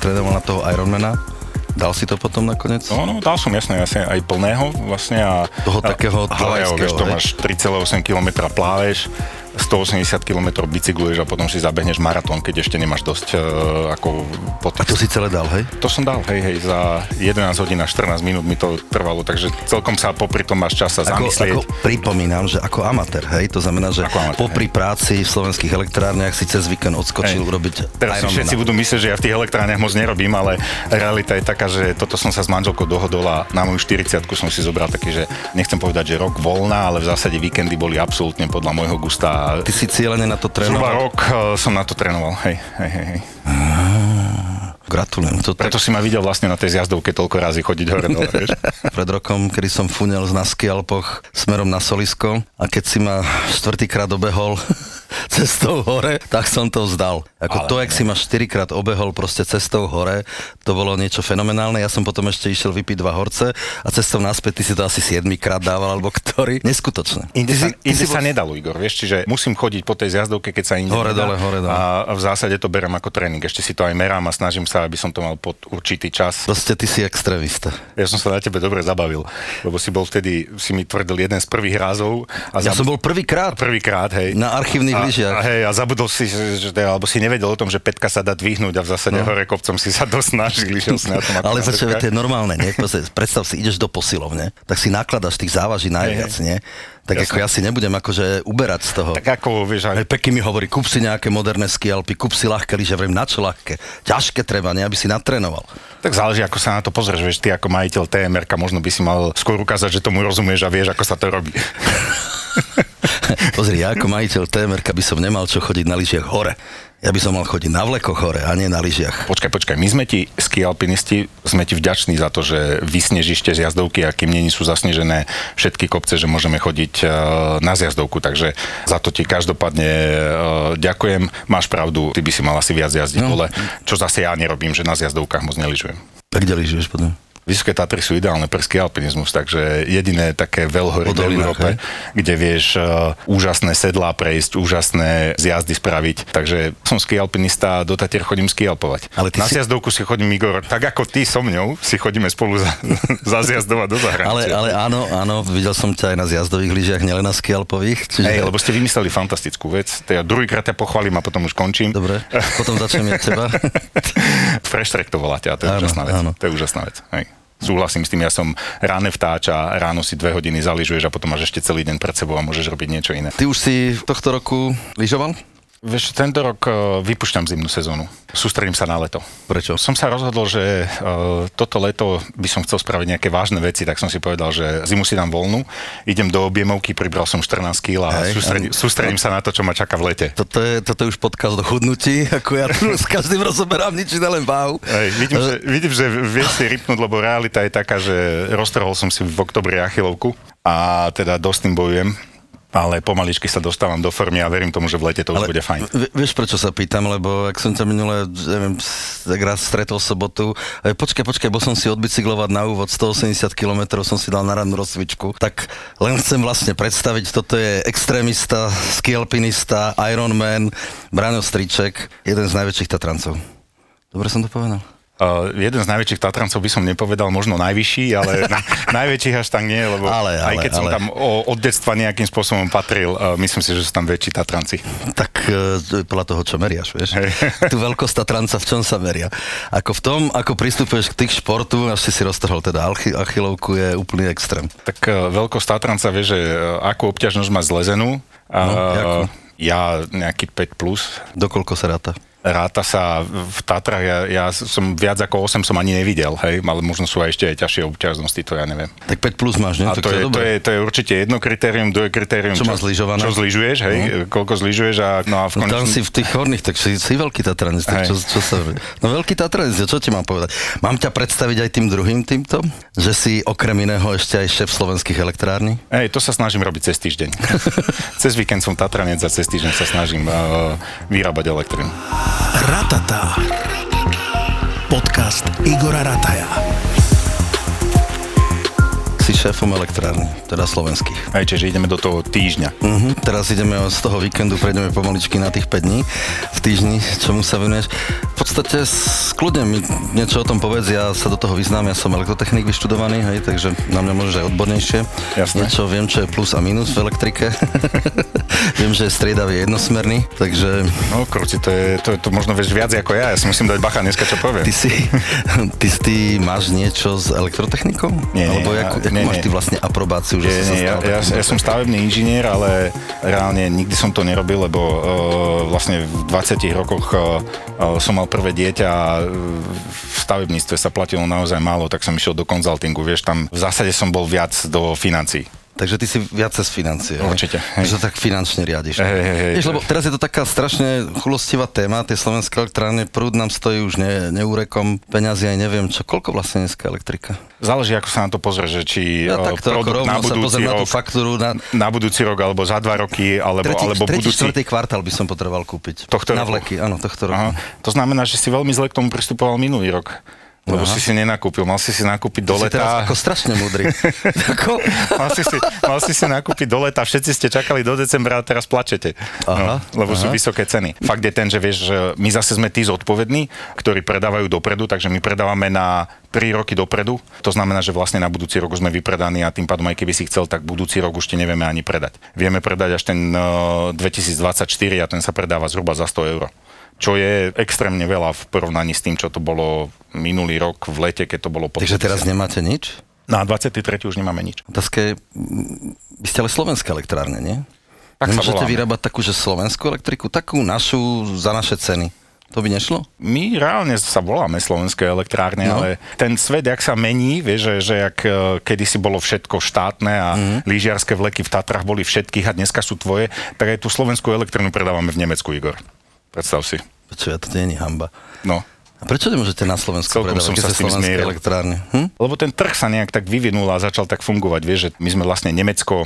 trénoval na toho Ironmana, Dal si to potom nakoniec? No, no, dal som jasne, jasne aj plného vlastne a... Toho takého dlhého, vieš, to máš 3,8 km pláveš, 180 km bicykluješ a potom si zabehneš maratón, keď ešte nemáš dosť uh, ako potých. A to si celé dal, hej? To som dal, hej, hej, za 11 hodín a 14 minút mi to trvalo, takže celkom sa popri tom máš čas sa ako, zamyslieť. Ako pripomínam, že ako amatér, hej, to znamená, že amatér, popri hej. práci v slovenských elektrárniach si cez víkend odskočil hej. urobiť Teraz si všetci budú myslieť, že ja v tých elektrárniach moc nerobím, ale realita je taká, že toto som sa s manželkou dohodol a na moju 40 som si zobral taký, že nechcem povedať, že rok voľná, ale v zásade víkendy boli absolútne podľa môjho gusta. Ty si cieľene na to trénoval? Zhruba rok uh, som na to trénoval, hej, hej, hej. hej. Gratulujem. To Preto tak... si ma videl vlastne na tej zjazdovke toľko razy chodiť hore dole, vieš. Pred rokom, kedy som funel na skialpoch smerom na Solisko a keď si ma štvrtýkrát obehol cestou hore, tak som to vzdal. Ako Ale to, ak si ma štyrikrát obehol proste cestou hore, to bolo niečo fenomenálne. Ja som potom ešte išiel vypiť dva horce a cestou naspäť ty si to asi siedmikrát dával, alebo ktorý. Neskutočné. Inde, sa, inde sa bol... nedalo, Igor, vieš, čiže musím chodiť po tej zjazdovke, keď sa inde Hore, dole, hore, dole. A v zásade to berem ako tréning. Ešte si to aj merám a snažím sa, aby som to mal pod určitý čas. Proste ty si extrémista. Ja som sa na tebe dobre zabavil, lebo si bol vtedy, si mi tvrdil jeden z prvých rázov. A ja zab... som bol prvýkrát. Prvýkrát, hej. Na archívnych lyžiach. A, hej, a zabudol si, že, alebo si nevedel o tom, že petka sa dá dvihnúť a v zásade no. hore kopcom si sa dosnažil, išiel si na tom. Ale počkaj, to je normálne, nie? Predstav si, ideš do posilovne, tak si nakladaš tých závaží najviac, nie? Tak Jasne. ako ja si nebudem akože uberať z toho. Tak ako, vieš, aj... Peky mi hovorí, kúp si nejaké moderné skialpy, kúp si ľahké lyže, vrem na čo ľahké. Ťažké treba, nie, aby si natrénoval. Tak záleží, ako sa na to pozrieš, vieš, ty ako majiteľ TMR, možno by si mal skôr ukázať, že tomu rozumieš a vieš, ako sa to robí. Pozri, ja ako majiteľ TMR by som nemal čo chodiť na lyžiach hore. Ja by som mal chodiť na vlekoch hore a nie na lyžiach. Počkaj, počkaj, my sme ti, ski alpinisti, sme ti vďační za to, že vysnežište z jazdovky a kým nie sú zasnežené všetky kopce, že môžeme chodiť uh, na zjazdovku, takže za to ti každopádne uh, ďakujem. Máš pravdu, ty by si mal asi viac jazdiť no. dole, čo zase ja nerobím, že na zjazdovkách moc neližujem. Tak kde lyžuješ potom? Vysoké Tatry sú ideálne pre ski alpinizmus, takže jediné také veľhory v Európe, kde vieš uh, úžasné sedlá prejsť, úžasné zjazdy spraviť. Takže som ski alpinista do Tatier chodím ski alpovať. Ale Na si... zjazdovku si chodím, Igor, tak ako ty so mňou, si chodíme spolu za, za zjazdovať do zahraničia. Ale, ale áno, áno, videl som ťa aj na zjazdových lyžiach, nielen na ski alpových. Čiže... Hej, lebo ste vymysleli fantastickú vec. Ja druhýkrát ťa pochválim a potom už končím. Dobre, potom začnem ja teba. Fresh track to voláte a to je áno, úžasná vec. Áno. To je úžasná vec. Hej. Súhlasím s tým, ja som ráne vtáč a ráno si dve hodiny zaližuješ a potom máš ešte celý deň pred sebou a môžeš robiť niečo iné. Ty už si tohto roku lyžoval? Vieš, tento rok uh, vypúšťam zimnú sezónu. Sústredím sa na leto. Prečo? Som sa rozhodol, že uh, toto leto by som chcel spraviť nejaké vážne veci, tak som si povedal, že zimu si dám voľnú, idem do objemovky, pribral som 14 kg a Hej, sústredím, sústredím sa na to, čo ma čaká v lete. Toto je, toto je už podcast o chudnutí, ako ja tu s každým rozoberám nič, len váhu. Hej, vidím, že, vidím, že vieš si rypnúť, lebo realita je taká, že roztrhol som si v oktobri achilovku a teda dosť tým bojujem ale pomaličky sa dostávam do formy a verím tomu, že v lete to ale už bude fajn. Vieš, prečo sa pýtam, lebo ak som ťa minule, neviem, tak raz stretol sobotu, počkaj, počkaj, bol som si odbicyklovať na úvod 180 km, som si dal na rannú rozcvičku, tak len chcem vlastne predstaviť, toto je extrémista, skialpinista, Ironman, Braňo Striček, jeden z najväčších Tatrancov. Dobre som to povedal? Uh, jeden z najväčších Tatrancov by som nepovedal, možno najvyšší, ale na, najväčších až tak nie, lebo ale, ale, aj keď ale. som tam o, od detstva nejakým spôsobom patril, uh, myslím si, že sú tam väčší Tatranci. Tak uh, podľa toho, čo meriaš, vieš. Tu veľkosť Tatranca v čom sa meria? Ako v tom, ako pristupuješ k tých športu, až si si roztrhol teda achilovku, je úplný extrém. Tak uh, veľkosť Tatranca vie, že uh, akú obťažnosť má zlezenú. No, uh, ja nejaký 5 plus. Dokoľko sa ráta? Ráta sa v Tatrach, ja, ja som viac ako 8 som ani nevidel, hej, ale možno sú aj ešte aj ťažšie obťažnosti, to ja neviem. Tak 5 plus máš, ne? A to, je, to, je, to je určite jedno kritérium, druhé kritérium, čo, čo, má zlyžované? čo zlyžuješ, hej, uh-huh. koľko zlyžuješ a no a v konečnom... No tam si v tých horných, tak si, si veľký Tatranec, tak čo, čo sa... No veľký Tatranec, čo ti mám povedať? Mám ťa predstaviť aj tým druhým týmto? Že si okrem iného ešte aj šéf slovenských elektrární? Hej, to sa snažím robiť cez týždeň. cez víkend som Tatranec a cez týždeň sa snažím uh, vyrábať elektrínu. Ratata. Podcast Igora Rataja. Si šéfom elektrárny, teda slovenských. Aj, čiže ideme do toho týždňa. Uh-huh. Teraz ideme z toho víkendu, prejdeme pomaličky na tých 5 dní v týždni, čomu sa venuješ. V podstate skľudne mi niečo o tom povedz, ja sa do toho vyznám, ja som elektrotechnik vyštudovaný, hej, takže na mňa môžeš aj odbornejšie. Jasné. Niečo viem, čo je plus a minus v elektrike. viem, že je striedavý jednosmerný, takže... No, kruci, to je, to, to možno vieš viac ako ja, ja si musím dať bacha dneska, čo poviem. Ty si, ty, ty máš niečo s elektrotechnikou? Nie, nie, Alebo ja- ako, ako nie, máš ty vlastne aprobáciu, že Nie, si sa nie, ja, stal ja, takým ja som stavebný inžinier, ale reálne nikdy som to nerobil, lebo uh, vlastne v 20 rokoch uh, som mal prvé dieťa a v stavebníctve sa platilo naozaj málo, tak som išiel do konzultingu, vieš, tam v zásade som bol viac do financií. Takže ty si viac cez financie. Určite, hej. Že to tak finančne riadiš. Hej, hej, hej. Vieš, lebo teraz je to taká strašne chulostivá téma, tie slovenské elektrárne, prúd nám stojí už ne, neúrekom, peňazí aj neviem čo. Koľko vlastne dneska elektrika? Záleží, ako sa na to pozrie, že či Ja uh, takto ako produkt na budúci pozriem na tú rok, faktúru, na na budúci rok, alebo za dva roky, alebo, tretí, alebo tretí budúci... štvrtý kvartál by som potreboval kúpiť. Tohto Na roku. vleky, áno, tohto roku. Aha. To znamená, že si veľmi zle k tomu pristupoval minulý rok. Lebo Aha. si si nenakúpil, mal si si nakúpiť do Si teraz leta. ako strašne múdry. mal, si si, mal si si nakúpiť do leta, všetci ste čakali do decembra a teraz plačete. Aha, no, lebo sú aha. vysoké ceny. Fakt je ten, že vieš, my zase sme tí zodpovední, ktorí predávajú dopredu, takže my predávame na 3 roky dopredu. To znamená, že vlastne na budúci rok už sme vypredaní a tým pádom aj keby si chcel, tak budúci rok už ti nevieme ani predať. Vieme predať až ten uh, 2024 a ten sa predáva zhruba za 100 eur čo je extrémne veľa v porovnaní s tým, čo to bolo minulý rok v lete, keď to bolo pod takže teraz 50. nemáte nič? Na 23. už nemáme nič. Otázka je, vy ste ale slovenské elektrárne, nie? Tak Nemôžete vyrábať takú, že slovenskú elektriku, takú našu za naše ceny. To by nešlo? My reálne sa voláme slovenské elektrárne, No. ale ten svet, jak sa mení, vieš, že, že jak e, kedysi bolo všetko štátne a mm. lyžiarske vleky v Tatrach boli všetkých a dneska sú tvoje, tak aj tú slovenskú elektrárnu predávame v Nemecku, Igor. Predstav si. Čo ja to nie je hamba. No. A prečo nemôžete na Slovensku Celkom predávať, som sa s tým slovenské zmieril. elektrárne? Hm? Lebo ten trh sa nejak tak vyvinul a začal tak fungovať, vieš, že my sme vlastne Nemecko,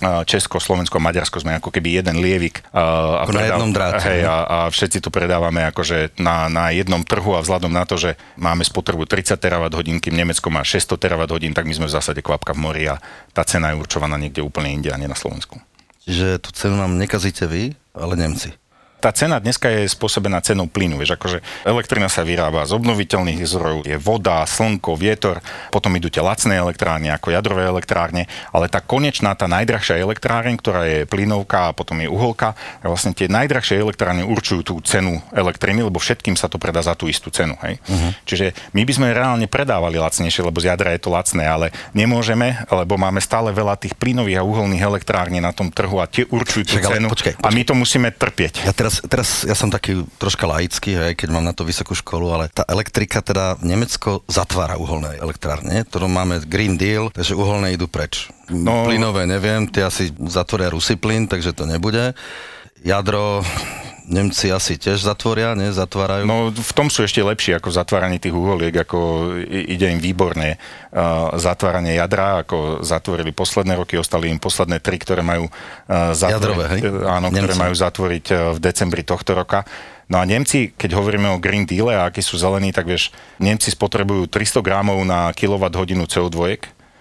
Česko, Slovensko, Maďarsko sme ako keby jeden lievik. A, a Ako na jednom dráte, Hej, a, a všetci to predávame akože na, na jednom trhu a vzhľadom na to, že máme spotrebu 30 terawatt hodín, kým Nemecko má 600 terawatt hodín, tak my sme v zásade kvapka v mori a tá cena je určovaná niekde úplne inde a nie na Slovensku. Čiže tú cenu nám nekazíte vy, ale Nemci. Tá cena dneska je spôsobená cenou plynu. Vieš, akože elektrina sa vyrába z obnoviteľných zdrojov, je voda, slnko, vietor, potom idú tie lacné elektrárne ako jadrové elektrárne, ale tá konečná, tá najdrahšia elektráreň, ktorá je plynovka a potom je uholka, vlastne tie najdrahšie elektrárne určujú tú cenu elektriny, lebo všetkým sa to predá za tú istú cenu. Hej? Uh-huh. Čiže my by sme reálne predávali lacnejšie, lebo z jadra je to lacné, ale nemôžeme, lebo máme stále veľa tých plynových a uholných elektrární na tom trhu a tie určujú tú Však cenu počkaj, a my to musíme trpieť. Ja teraz, teraz, ja som taký troška laický, hej, keď mám na to vysokú školu, ale tá elektrika teda Nemecko zatvára uholné elektrárne, ktorom máme Green Deal, takže uholné idú preč. No- Plynové neviem, tie asi zatvoria Rusy plyn, takže to nebude. Jadro, Nemci asi tiež zatvoria, ne? Zatvárajú. No v tom sú ešte lepší ako zatváranie tých uholiek, ako ide im výborne uh, zatváranie jadra, ako zatvorili posledné roky, ostali im posledné tri, ktoré majú uh, zatvoriť, Jadrové, hej? áno, ktoré majú zatvoriť uh, v decembri tohto roka. No a Nemci, keď hovoríme o Green Deal a akí sú zelení, tak vieš, Nemci spotrebujú 300 gramov na kWh CO2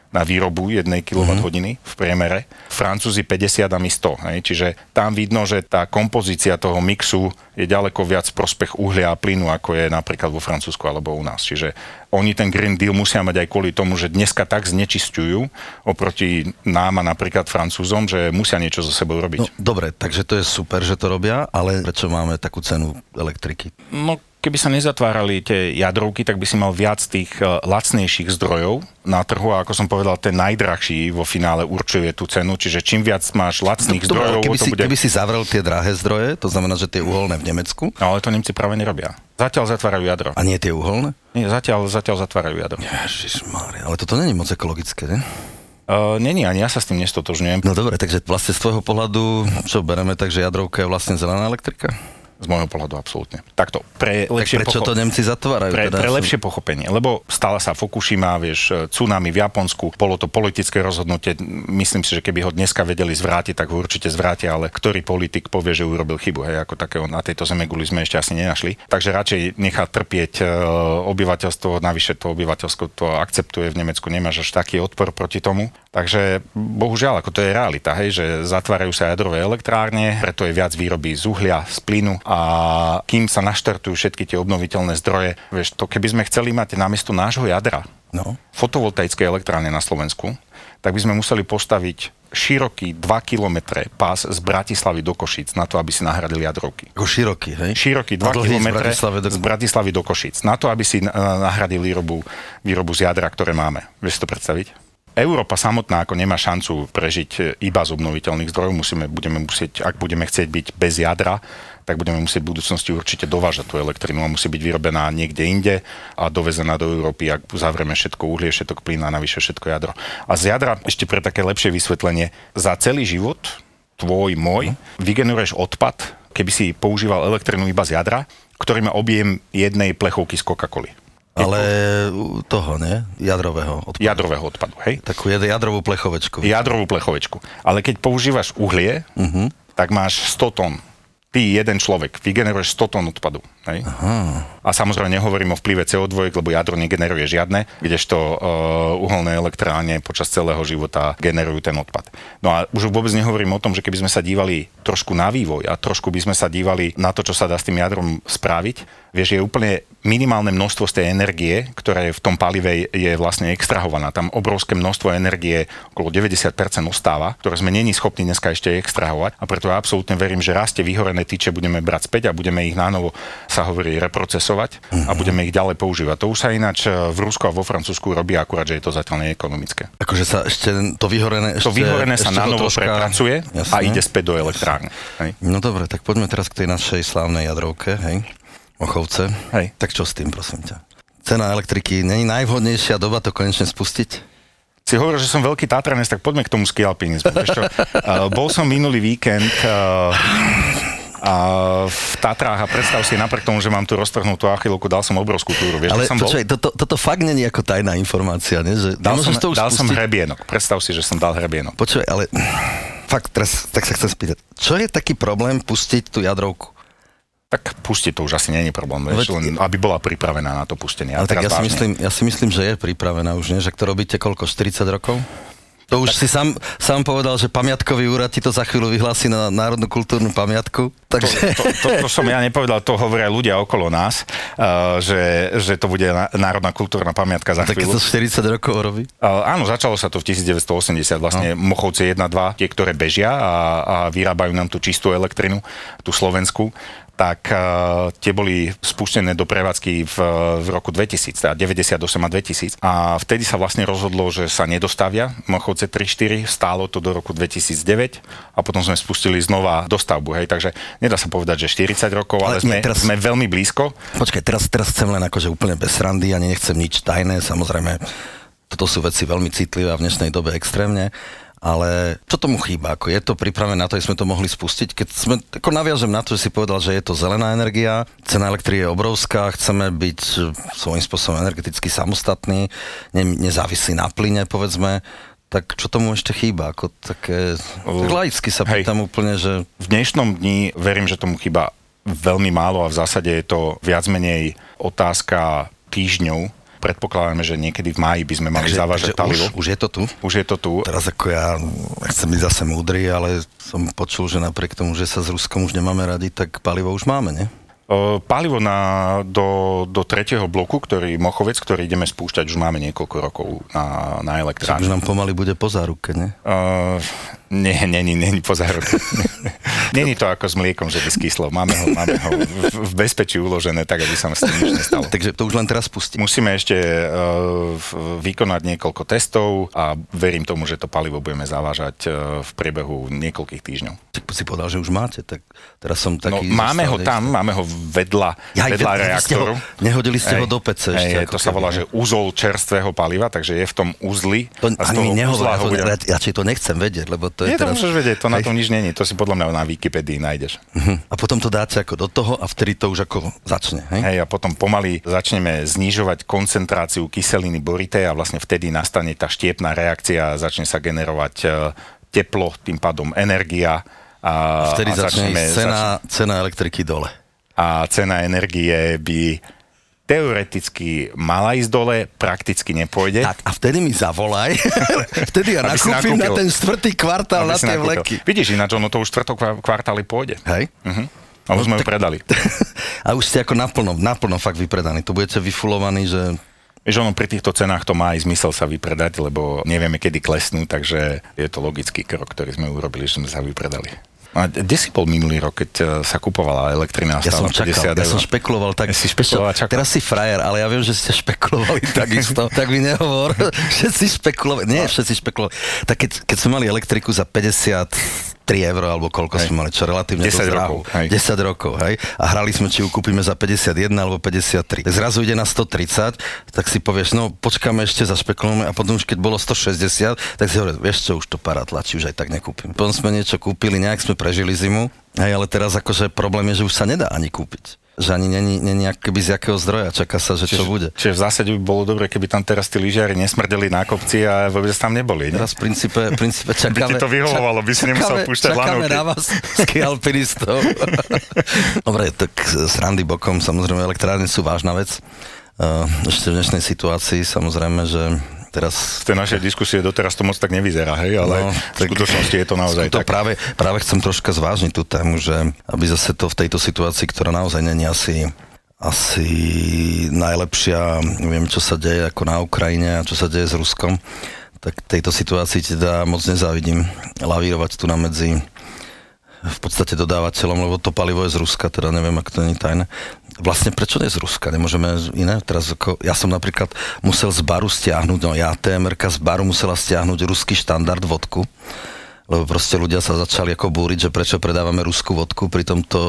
na výrobu jednej kWh v priemere. Francúzi 50 a my 100. Hej? Čiže tam vidno, že tá kompozícia toho mixu je ďaleko viac prospech uhlia a plynu, ako je napríklad vo Francúzsku alebo u nás. Čiže oni ten Green Deal musia mať aj kvôli tomu, že dneska tak znečisťujú oproti nám a napríklad Francúzom, že musia niečo so sebou robiť. No, dobre, takže to je super, že to robia, ale prečo máme takú cenu elektriky? No, keby sa nezatvárali tie jadrovky, tak by si mal viac tých eh, lacnejších zdrojov na trhu a ako som povedal, ten najdrahší vo finále určuje tú cenu, čiže čím viac máš lacných Dobre, ale zdrojov, keby, to si, bude... keby si zavrel tie drahé zdroje, to znamená, že tie uholné v Nemecku, No, ale to Nemci práve nerobia. Zatiaľ zatvárajú jadro. a nie tie uholné? Nie, zatiaľ, zatiaľ zatvárajú jadro. Ježišmária, ale toto není moc ekologické, ne? Uh, není, ani ja sa s tým nestotožňujem. No dobre, takže vlastne z tvojho pohľadu, čo bereme, takže jadrovka je vlastne zelená elektrika? Z môjho pohľadu absolútne. Takto, pre tak lepšie, prečo to Nemci zatvárajú? pre, teda pre lepšie pochopenie, lebo stala sa Fukushima, vieš, tsunami v Japonsku, bolo to politické rozhodnutie, myslím si, že keby ho dneska vedeli zvrátiť, tak ho určite zvrátia, ale ktorý politik povie, že urobil chybu, hej, ako takého na tejto zeme guli sme ešte asi nenašli. Takže radšej nechá trpieť e, obyvateľstvo, navyše to obyvateľstvo to akceptuje v Nemecku, nemáš až taký odpor proti tomu. Takže bohužiaľ, ako to je realita, hej, že zatvárajú sa jadrové elektrárne, preto je viac výroby z uhlia, z plynu a kým sa naštartujú všetky tie obnoviteľné zdroje, vieš, to keby sme chceli mať namiesto nášho jadra No. fotovoltaické elektrárne na Slovensku, tak by sme museli postaviť široký 2 km pás z Bratislavy do Košic na to, aby si nahradili jadrovky. Ako široký, hej? Široký 2 A dlhý z km Bratislavy do- z Bratislavy do Košic na to, aby si eh, nahradili výrobu, výrobu z jadra, ktoré máme. Vieš si to predstaviť? Európa samotná ako nemá šancu prežiť e, iba z obnoviteľných zdrojov, musíme, budeme musieť, ak budeme chcieť byť bez jadra, tak budeme musieť v budúcnosti určite dovážať tú elektrinu a musí byť vyrobená niekde inde a dovezená do Európy, ak zavrieme všetko uhlie, všetko plyn a navyše všetko jadro. A z jadra, ešte pre také lepšie vysvetlenie, za celý život, tvoj, môj, vygeneruješ odpad, keby si používal elektrinu iba z jadra, ktorý má objem jednej plechovky z Coca-Coly. Ale toho, ne? Jadrového odpadu. Jadrového odpadu, hej? Takú jadrovú plechovečku. jadrovú plechovečku. Ale keď používaš uhlie, uh-huh. tak máš 100 tón. Ty, jeden človek, vygeneruješ 100 tón odpadu. Hej? A samozrejme nehovorím o vplyve CO2, lebo jadro negeneruje žiadne, kdežto uh, uholné elektrárne počas celého života generujú ten odpad. No a už vôbec nehovorím o tom, že keby sme sa dívali trošku na vývoj a trošku by sme sa dívali na to, čo sa dá s tým jadrom spraviť, vieš, je úplne minimálne množstvo z tej energie, ktorá je v tom palive, je vlastne extrahovaná. Tam obrovské množstvo energie, okolo 90% ostáva, ktoré sme není schopní dneska ešte extrahovať. A preto ja absolútne verím, že rastie vyhorené tyče budeme brať späť a budeme ich nánovo, sa hovorí, reprocesovať a budeme ich ďalej používať. To už sa ináč e, v Rusku a vo Francúzsku robí, akurát, že je to zatiaľ neekonomické. Akože sa ešte to vyhorené... Ešte, To vyhorené sa nánovo troška- prepracuje a Jasne. ide späť do elektrárne. Hej. No dobre, tak poďme teraz k tej našej slávnej jadrovke, hej? Ochovce. Hej. Tak čo s tým, prosím ťa? Cena elektriky, není najvhodnejšia doba to konečne spustiť? Si hovoril, že som veľký Tatranec, tak poďme k tomu ski alpinizmu. Vieš čo, uh, bol som minulý víkend uh, a v Tatrách a predstav si, napriek tomu, že mám tu roztrhnutú achilovku, dal som obrovskú túru. Vieš, Ale som bol? počkaj, toto, toto fakt není ako tajná informácia, nie? Že Dal som, dal som hrebienok. Predstav si, že som dal hrebienok. Počúvaj, ale fakt teraz, tak sa chcem spýtať, čo je taký problém pustiť tú jadrovku? Tak pustiť to už asi není problém, vieš, len aby bola pripravená na to pustenie. Ale tak ja si, vážne. myslím, ja si myslím, že je pripravená už, nie? Že to robíte koľko, 40 rokov? To už si sám, sám povedal, že pamiatkový úrad ti to za chvíľu vyhlási na národnú kultúrnu pamiatku. To, Takže... to, to, to som ja nepovedal, to hovoria ľudia okolo nás, uh, že, že to bude národná kultúrna pamiatka za Tak chvíľu. to 40 rokov robí? Uh, áno, začalo sa to v 1980, vlastne no. Mochovce 1, 2, tie, ktoré bežia a, a vyrábajú nám tú čistú elektrinu, tú slovenskú, tak uh, tie boli spustené do prevádzky v, v roku 2000, teda 98 a 2000. A vtedy sa vlastne rozhodlo, že sa nedostavia Mochovce 3-4, stálo to do roku 2009 a potom sme spustili znova dostavbu, hej, takže nedá sa povedať, že 40 rokov, ale, Ale sme, nie, teraz- sme veľmi blízko. Počkaj, teraz, teraz chcem len akože úplne bez srandy, ani nechcem nič tajné, samozrejme, toto sú veci veľmi citlivé a v dnešnej dobe extrémne, ale čo tomu chýba? Ako je to pripravené na to, aby sme to mohli spustiť? Keď sme, ako naviažem na to, že si povedal, že je to zelená energia, cena elektrie je obrovská, chceme byť e, svojím spôsobom energeticky samostatní, ne, nezávislí na plyne, povedzme, tak čo tomu ešte chýba? Ako také, tak laicky sa Hej. pýtam úplne, že V dnešnom dni verím, že tomu chyba veľmi málo a v zásade je to viac menej otázka týždňov. Predpokladáme, že niekedy v máji by sme mali zavážať palivo. už, už je to tu? Už je to tu. Teraz ako ja chcem byť zase múdry, ale som počul, že napriek tomu, že sa s Ruskom už nemáme radi, tak palivo už máme, ne? O, Palivo na, do, do tretieho bloku, ktorý Mochovec, ktorý ideme spúšťať, už máme niekoľko rokov na, na elektrárne. už nám pomaly bude po záruke, ne? Uh, nie, není, není pozor. není to ako s mliekom, že by skyslo. Máme ho, máme ho v, v bezpečí uložené, tak aby sa s tým nič nestalo. Takže to už len teraz pustí. Musíme ešte uh, vykonať niekoľko testov a verím tomu, že to palivo budeme zavážať uh, v priebehu niekoľkých týždňov. Tak si povedal, že už máte, tak teraz No, som taký... máme ho tam, máme ho v vedľa, Ja, vedľa ved- reaktoru. Ste ho, nehodili ste ho do pece ešte. Hej, to sa volá, hej. že úzol čerstvého paliva, takže je v tom uzli. To a z ani toho nehovor, ho to, budem- ja, ja či to nechcem vedieť, lebo to je Nie, to teraz... môžeš vedieť, to na Hej. tom nič není, to si podľa mňa na Wikipedii nájdeš. Mhm. A potom to dáte ako do toho a vtedy to už ako začne, hej? Hej, a potom pomaly začneme znižovať koncentráciu kyseliny boritej a vlastne vtedy nastane tá štiepná reakcia a začne sa generovať e, teplo, tým pádom energia. A, Vtedy a začne cena, cena elektriky dole. A cena energie by teoreticky mala ísť dole, prakticky nepôjde. Tak a vtedy mi zavolaj, vtedy ja nakúpim na ten štvrtý kvartál na tie vleky. Vidíš, ináč ono to už štvrtok kva- kvartáli pôjde. Hej? Uh-huh. A už sme ju predali. A už ste ako naplno, naplno fakt vypredaní. Tu budete vyfulovaní, že Vieš, ono pri týchto cenách to má aj zmysel sa vypredať, lebo nevieme, kedy klesnú, takže je to logický krok, ktorý sme urobili, že sme sa vypredali. A kde si bol minulý rok, keď eh, sa kupovala elektrina ja som stála 50 čakal, ja som špekuloval tak... Ja si špekuloval, čakal. Teraz si frajer, ale ja viem, že ste špekulovali takisto. tak mi nehovor, všetci špekulovali. Nie, všetci špekulovali. Tak keď, keď sme mali elektriku za 50 3 eur, alebo koľko Hej. sme mali, čo relatívne 10 dosť rokov, hej. 10 rokov, hej. A hrali sme, či ju kúpime za 51 alebo 53. Tak zrazu ide na 130, tak si povieš, no počkáme ešte, zašpekulujeme a potom už keď bolo 160, tak si hovorí, vieš čo, už to para tlačí, už aj tak nekúpim. Potom sme niečo kúpili, nejak sme prežili zimu, hej, ale teraz akože problém je, že už sa nedá ani kúpiť. Že ani není, není akoby z jakého zdroja, čaká sa, že čo bude. Čiže v zásade by bolo dobre, keby tam teraz tí lyžiari nesmrdeli na kopci a vôbec tam neboli. Ne? Teraz v princípe, v princípe čakáme... to vyhovovalo, by si nemusel púšťať Čakáme lanovky. na vás, alpinistov. Dobre, tak srandy bokom, samozrejme, elektrárne sú vážna vec. Uh, Ešte v dnešnej situácii, samozrejme, že teraz Z tej našej diskusie doteraz to moc tak nevyzerá, hej, ale No, v skutočnosti je to naozaj to tak. práve, práve chcem troška zvážniť tú tému, že aby zase to v tejto situácii, ktorá naozaj není asi asi najlepšia, viem, čo sa deje ako na Ukrajine a čo sa deje s Ruskom, tak tejto situácii teda moc nezávidím lavírovať tu na medzi v podstate dodávateľom, lebo to palivo je z Ruska, teda neviem, ak to nie je tajné. Vlastne prečo nie z Ruska? Nemôžeme iné? Teraz ako, ja som napríklad musel z baru stiahnuť, no ja, TMRka z baru musela stiahnuť ruský štandard vodku, lebo proste ľudia sa začali ako búriť, že prečo predávame ruskú vodku, pritom to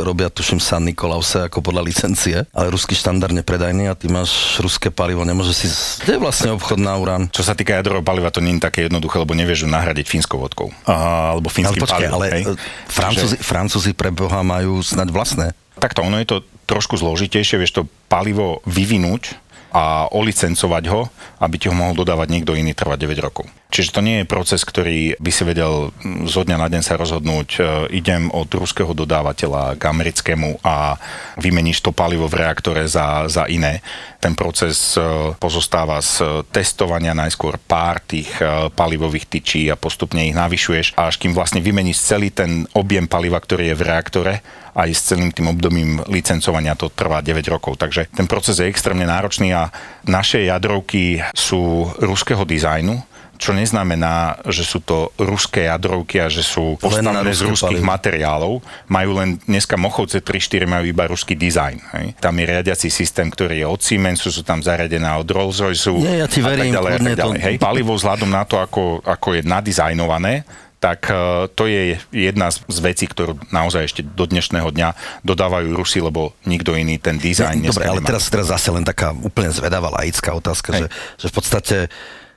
robia, tuším, San Nikolause ako podľa licencie, ale ruský štandard nepredajný a ty máš ruské palivo, nemôže si... Kde je vlastne obchod na urán? Čo sa týka jadrového paliva, to nie je také jednoduché, lebo nevieš ju nahradiť fínskou vodkou. A, alebo Ale fínskym počkaj, palivom. ale hej. e, Francúzi, Francúzi pre Boha majú snať vlastné. Takto, ono je to trošku zložitejšie, vieš to palivo vyvinúť a olicencovať ho, aby ti ho mohol dodávať niekto iný trvať 9 rokov. Čiže to nie je proces, ktorý by si vedel zo dňa na deň sa rozhodnúť, e, idem od ruského dodávateľa k americkému a vymeníš to palivo v reaktore za, za iné. Ten proces e, pozostáva z testovania najskôr pár tých e, palivových tyčí a postupne ich navyšuješ, až kým vlastne vymeníš celý ten objem paliva, ktorý je v reaktore, aj s celým tým obdobím licencovania to trvá 9 rokov. Takže ten proces je extrémne náročný a naše jadrovky sú ruského dizajnu, čo neznamená, že sú to ruské jadrovky a že sú postavené z ruských palivo. materiálov. Majú len dneska Mochovce 3-4 majú iba ruský dizajn. Hej. Tam je riadiaci systém, ktorý je od Siemensu, sú tam zariadené od Rolls-Royce Nie, ja ti a tak verím, ďalej, a tak ďalej. to- Hej. Palivo vzhľadom na to, ako, ako je nadizajnované, tak eh, to je jedna z vecí, ktorú naozaj ešte do dnešného dňa dodávajú Rusi, lebo nikto iný ten dizajn No, Dobre, ale nemá. teraz, teraz zase len taká úplne zvedavá laická otázka, že, že v podstate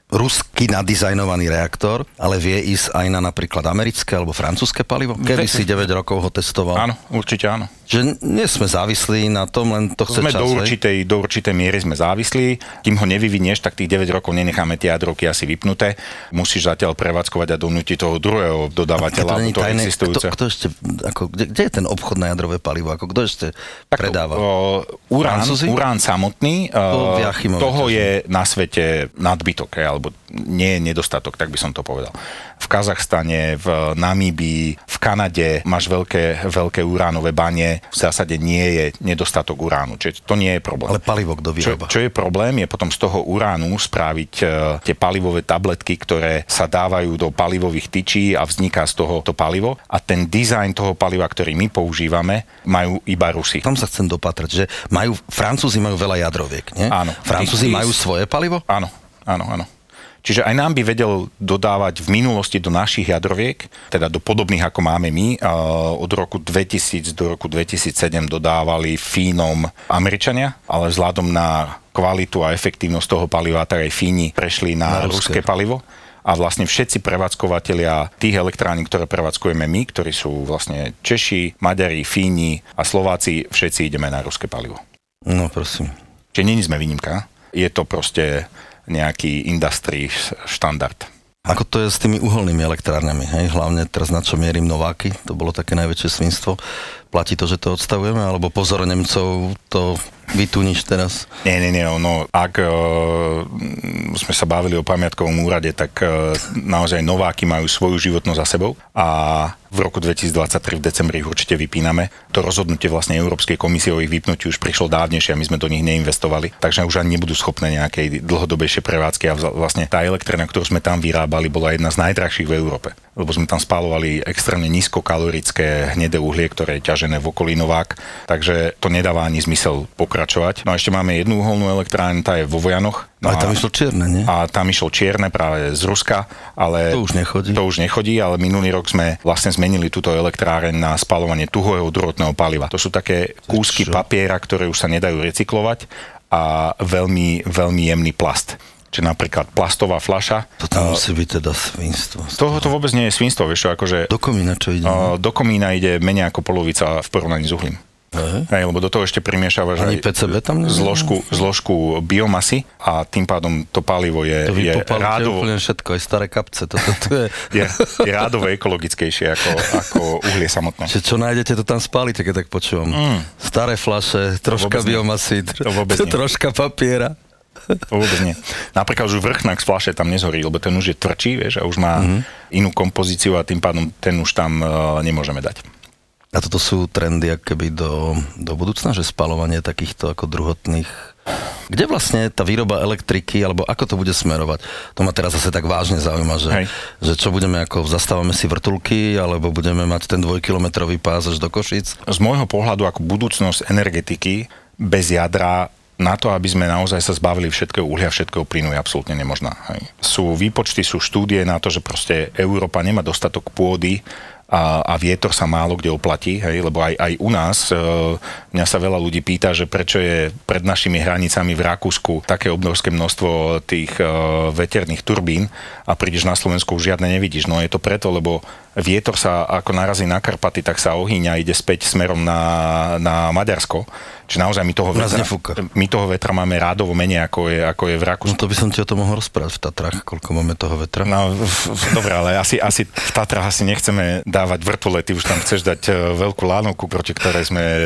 ruský nadizajnovaný reaktor, ale vie ísť aj na napríklad americké alebo francúzske palivo? Keby Ve- si 9 rokov ho testoval. Áno, určite áno. Že nie sme závislí na tom, len to chce Sme čas, do hej? určitej, do určitej miery sme závislí. Kým ho nevyvinieš, tak tých 9 rokov nenecháme tie jadrovky asi vypnuté. Musíš zatiaľ prevádzkovať a donútiť toho druhého A to dodávateľa, není alebo toho tajné, kto, kto ešte, ako, kde, kde je ten obchod na jadrové palivo? Ako, kto ešte predáva? O, urán, urán samotný, To Viachimovi toho je na svete nadbytok, hej, alebo nie je nedostatok, tak by som to povedal. V Kazachstane, v Namíbii, v Kanade máš veľké, veľké uránové bane, v zásade nie je nedostatok uránu, čiže to nie je problém. Ale palivo kto Čo, vyrába? čo je problém, je potom z toho uránu spraviť e, tie palivové tabletky, ktoré sa dávajú do palivových tyčí a vzniká z toho to palivo. A ten dizajn toho paliva, ktorý my používame, majú iba Rusi. Tam sa chcem dopatrať, že majú, Francúzi majú veľa jadroviek, nie? Áno. Francúzi majú svoje palivo? Áno, áno, áno. Čiže aj nám by vedel dodávať v minulosti do našich jadroviek, teda do podobných ako máme my, od roku 2000 do roku 2007 dodávali Fínom Američania, ale vzhľadom na kvalitu a efektívnosť toho paliva, tak aj Fíni prešli na, na ruské palivo a vlastne všetci prevádzkovateľia tých elektrární, ktoré prevádzkujeme my, ktorí sú vlastne Češi, Maďari, Fíni a Slováci, všetci ideme na ruské palivo. No prosím. Čiže není sme výnimka. Je to proste nejaký industry štandard. Ako to je s tými uholnými elektrárňami, hej? Hlavne teraz na čo mierim Nováky, to bolo také najväčšie svinstvo. Platí to, že to odstavujeme, alebo pozor Nemcov to vytuníš teraz? Nie, nie, nie, no ak uh, sme sa bavili o pamiatkovom úrade, tak uh, naozaj Nováky majú svoju životnosť za sebou a v roku 2023 v decembri ich určite vypíname. To rozhodnutie vlastne Európskej komisie o ich vypnutí už prišlo dávnejšie a my sme do nich neinvestovali, takže už ani nebudú schopné nejakej dlhodobejšej prevádzky a vlastne tá elektrina, ktorú sme tam vyrábali, bola jedna z najdrahších v Európe, lebo sme tam spálovali extrémne nízkokalorické hnedé uhlie, ktoré je ťažené v okolí Novák, takže to nedáva ani zmysel pokračovať. No a ešte máme jednu uholnú elektráreň, tá je vo Vojanoch, No ale tam išlo čierne, nie? A tam išlo čierne práve z Ruska, ale... To už nechodí. To už nechodí, ale minulý rok sme vlastne zmenili túto elektráreň na spalovanie tuhého druhotného paliva. To sú také kúsky Čo? papiera, ktoré už sa nedajú recyklovať a veľmi, veľmi jemný plast či napríklad plastová fľaša. To tam musí byť teda svinstvo. Toho to vôbec nie je svinstvo, vieš akože... Do komína čo ide? Uh, do komína ide menej ako polovica v porovnaní s uhlím. Hej, lebo do toho ešte primiešavaš aj PCB tam zložku, zložku biomasy a tým pádom to palivo je, to je rádovo... úplne všetko, aj staré kapce. To, to, to je... je, je rádovo ekologickejšie ako, ako uhlie samotné. Čiže čo nájdete, to tam spálite, keď tak počúvam. Mm. Staré flaše, troška biomasy, tr- troška papiera. Vôbec nie. Napríklad už vrchnák z flaše tam nezhorí, lebo ten už je tvrdší, vieš, a už má mm-hmm. inú kompozíciu a tým pádom ten už tam uh, nemôžeme dať. A toto sú trendy akoby do, do budúcna, že spalovanie takýchto ako druhotných kde vlastne tá výroba elektriky, alebo ako to bude smerovať? To ma teraz zase tak vážne zaujíma, že, že čo budeme ako, zastávame si vrtulky, alebo budeme mať ten dvojkilometrový pás až do Košic? Z môjho pohľadu ako budúcnosť energetiky bez jadra na to, aby sme naozaj sa zbavili všetkého uhlia, všetkého plynu je absolútne nemožná. Hej. Sú výpočty, sú štúdie na to, že proste Európa nemá dostatok pôdy a, a vietor sa málo kde oplatí, hej, lebo aj, aj u nás, e, mňa sa veľa ľudí pýta, že prečo je pred našimi hranicami v Rakúsku také obrovské množstvo tých e, veterných turbín a prídeš na Slovensku už žiadne nevidíš. No je to preto, lebo vietor sa ako narazí na Karpaty, tak sa ohýňa, ide späť smerom na, na Maďarsko Čiže naozaj my toho, vetra, my toho vetra máme rádovo menej, ako je, ako je v Rakúsku. No to by som ti o tom mohol rozprávať v Tatrách, koľko máme toho vetra. No, dobre, ale asi, asi v Tatrách asi nechceme dávať vrtule, ty už tam chceš dať e, veľkú lánovku, proti ktorej sme e,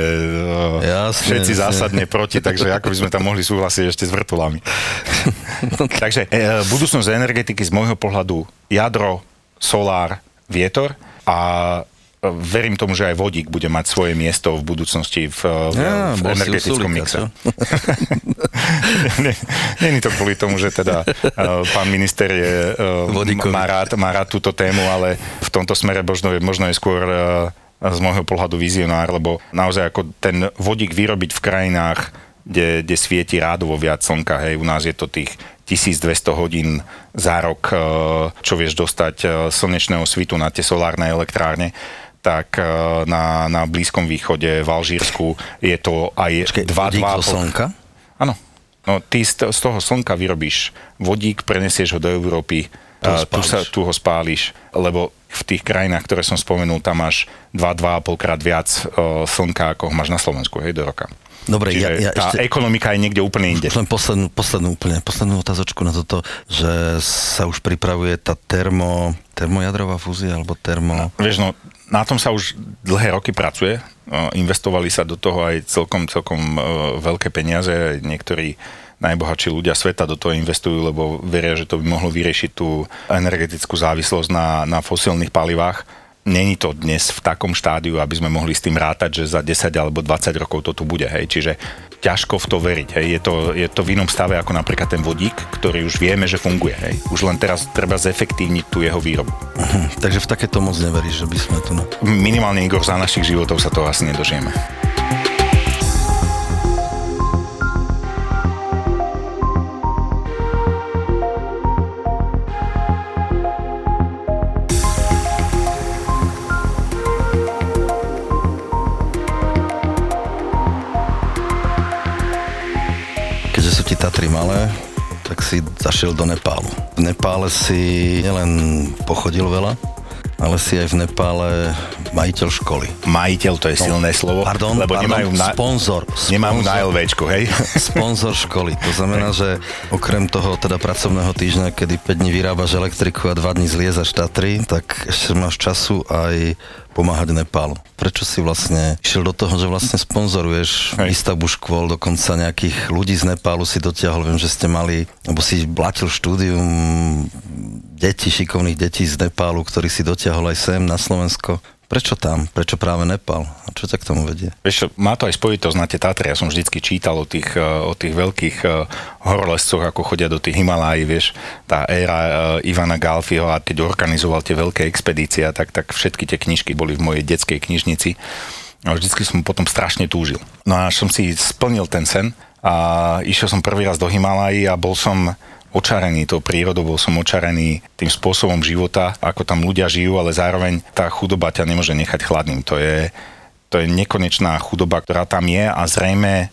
jasne, všetci jasne. zásadne proti, takže ako by sme tam mohli súhlasiť ešte s vrtulami. takže e, budúcnosť energetiky z môjho pohľadu jadro, solár, vietor a verím tomu, že aj vodík bude mať svoje miesto v budúcnosti v, v, ja, v energetickom mixe. Není to kvôli tomu, že teda uh, pán minister je, uh, má, rád, má rád túto tému, ale v tomto smere možno, možno je skôr z môjho pohľadu vizionár, lebo naozaj ako ten vodík vyrobiť v krajinách, kde, kde svieti rádovo viac slnka, hej, u nás je to tých 1200 hodín za rok, čo vieš dostať slnečného svitu na tie solárne elektrárne, tak e, na, na Blízkom východe, v Alžírsku je to aj 2-2... slnka? Áno. No, ty z, z toho slnka vyrobíš vodík, prenesieš ho do Európy, a tu, sa, tu ho spáliš, lebo v tých krajinách, ktoré som spomenul, tam máš 2-2,5 krát viac slnka, ako ho máš na Slovensku, hej, do roka. Dobre, Čiže ja, ja tá ešte... ekonomika je niekde úplne inde. Len poslednú, poslednú, úplne, poslednú otázočku na toto, že sa už pripravuje tá termo, termojadrová fúzia, alebo termo... No, vieš, no, na tom sa už dlhé roky pracuje. Investovali sa do toho aj celkom, celkom veľké peniaze. Niektorí najbohatší ľudia sveta do toho investujú, lebo veria, že to by mohlo vyriešiť tú energetickú závislosť na, na fosílnych palivách není to dnes v takom štádiu, aby sme mohli s tým rátať, že za 10 alebo 20 rokov to tu bude. Hej. Čiže ťažko v to veriť. Hej. Je, to, je to v inom stave ako napríklad ten vodík, ktorý už vieme, že funguje. Hej. Už len teraz treba zefektívniť tú jeho výrobu. Uh-huh. Takže v takéto moc neveríš, že by sme tu... Minimálne, Igor, za našich životov sa to asi nedožijeme. Malé, tak si zašiel do Nepálu. V Nepále si nielen pochodil veľa, ale si aj v Nepále majiteľ školy. Majiteľ, to je no, silné slovo. Pardon, lebo pardon, nemajú na, sponzor, Nemajú na LVčku, hej? Sponzor školy. To znamená, že okrem toho teda pracovného týždňa, kedy 5 dní vyrábaš elektriku a 2 dní zliezaš Tatry, tak ešte máš času aj pomáhať Nepálu. Prečo si vlastne išiel do toho, že vlastne sponzoruješ Hej. výstavbu škôl, dokonca nejakých ľudí z Nepálu si dotiahol, viem, že ste mali, alebo si blatil štúdium detí, šikovných detí z Nepálu, ktorý si dotiahol aj sem na Slovensko. Prečo tam? Prečo práve Nepal? A čo ťa k tomu vedie? Vieš, má to aj spojitosť na tie Tatry. Ja som vždycky čítal o tých, eh, o tých veľkých eh, horolescoch, ako chodia do tých Himalájí, vieš, tá éra eh, Ivana Galfiho a keď organizoval tie veľké expedície, tak, tak všetky tie knižky boli v mojej detskej knižnici. A vždycky som potom strašne túžil. No a som si splnil ten sen a išiel som prvý raz do Himalají a bol som očarený tou prírodou, bol som očarený tým spôsobom života, ako tam ľudia žijú, ale zároveň tá chudoba ťa nemôže nechať chladným. To je, to je nekonečná chudoba, ktorá tam je a zrejme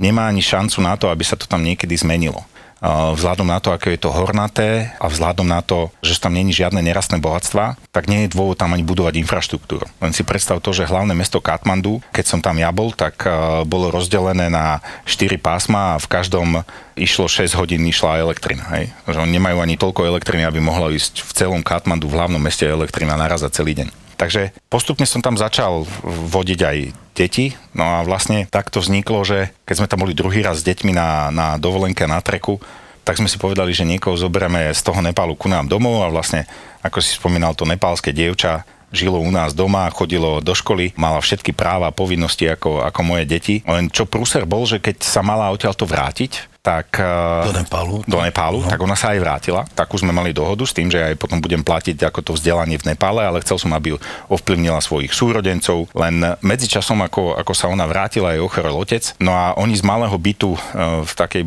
nemá ani šancu na to, aby sa to tam niekedy zmenilo vzhľadom na to, ako je to hornaté a vzhľadom na to, že tam není žiadne nerastné bohatstva, tak nie je dôvod tam ani budovať infraštruktúru. Len si predstav to, že hlavné mesto Katmandu, keď som tam ja bol, tak bolo rozdelené na 4 pásma a v každom išlo 6 hodín, išla elektrina. Hej? Že oni nemajú ani toľko elektriny, aby mohla ísť v celom Katmandu, v hlavnom meste elektrina naraz za celý deň. Takže postupne som tam začal vodiť aj deti, no a vlastne takto vzniklo, že keď sme tam boli druhý raz s deťmi na, na dovolenke na treku, tak sme si povedali, že niekoho zoberieme z toho Nepálu ku nám domov a vlastne, ako si spomínal, to nepálske dievča žilo u nás doma, chodilo do školy, mala všetky práva a povinnosti ako, ako moje deti. Len čo prúser bol, že keď sa mala odtiaľto vrátiť, tak... Eh, do Nepálu. Do Nepálu, no. tak ona sa aj vrátila. Takú sme mali dohodu s tým, že aj potom budem platiť ako to vzdelanie v Nepále, ale chcel som, aby ovplyvnila svojich súrodencov. Len medzičasom, ako, ako sa ona vrátila, aj ochorel otec. No a oni z malého bytu eh, v takej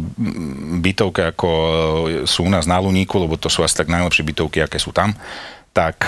bytovke, ako eh, sú u nás na Luníku, lebo to sú asi tak najlepšie bytovky, aké sú tam, tak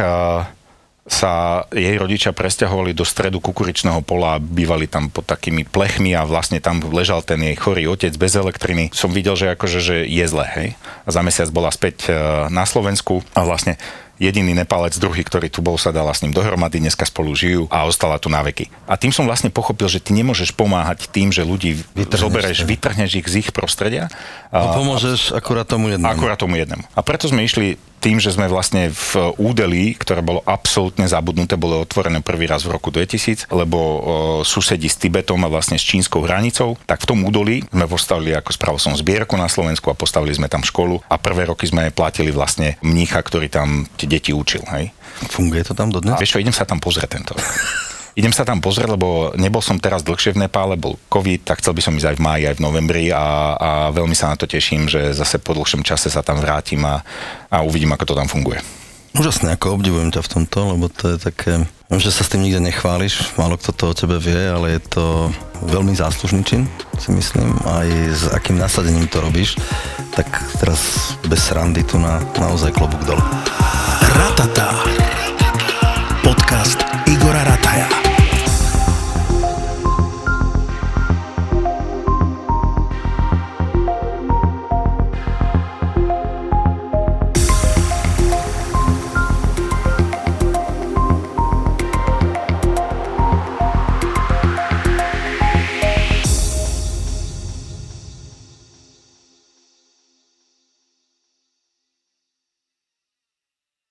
sa jej rodičia presťahovali do stredu kukuričného pola, bývali tam pod takými plechmi a vlastne tam ležal ten jej chorý otec bez elektriny. Som videl, že akože že je zle, hej. A za mesiac bola späť e, na Slovensku a vlastne jediný Nepalec, druhý, ktorý tu bol, sa dala s ním dohromady, dneska spolu žijú a ostala tu na veky. A tým som vlastne pochopil, že ty nemôžeš pomáhať tým, že ľudí vytrhneš, zobereš, vytrhneš ich z ich prostredia. A, a pomôžeš akurát tomu jednému. Akurát tomu jednému. A preto sme išli tým, že sme vlastne v údelí, ktoré bolo absolútne zabudnuté, bolo otvorené prvý raz v roku 2000, lebo o, susedí s Tibetom a vlastne s čínskou hranicou, tak v tom údolí sme postavili, ako spravil som zbierku na Slovensku a postavili sme tam školu a prvé roky sme platili vlastne mnícha, ktorý tam tie deti učil. Hej. Funguje to tam dodnes? A vieš čo, idem sa tam pozrieť tento Idem sa tam pozrieť, lebo nebol som teraz dlhšie v Nepále, bol COVID, tak chcel by som ísť aj v máji, aj v novembri a, a veľmi sa na to teším, že zase po dlhšom čase sa tam vrátim a, a uvidím, ako to tam funguje. Úžasné, ako obdivujem ťa v tomto, lebo to je také, viem, že sa s tým nikde nechváliš, málo kto to o tebe vie, ale je to veľmi záslužný čin, si myslím, aj s akým nasadením to robíš, tak teraz bez srandy tu na naozaj klobúk dole. Ratata.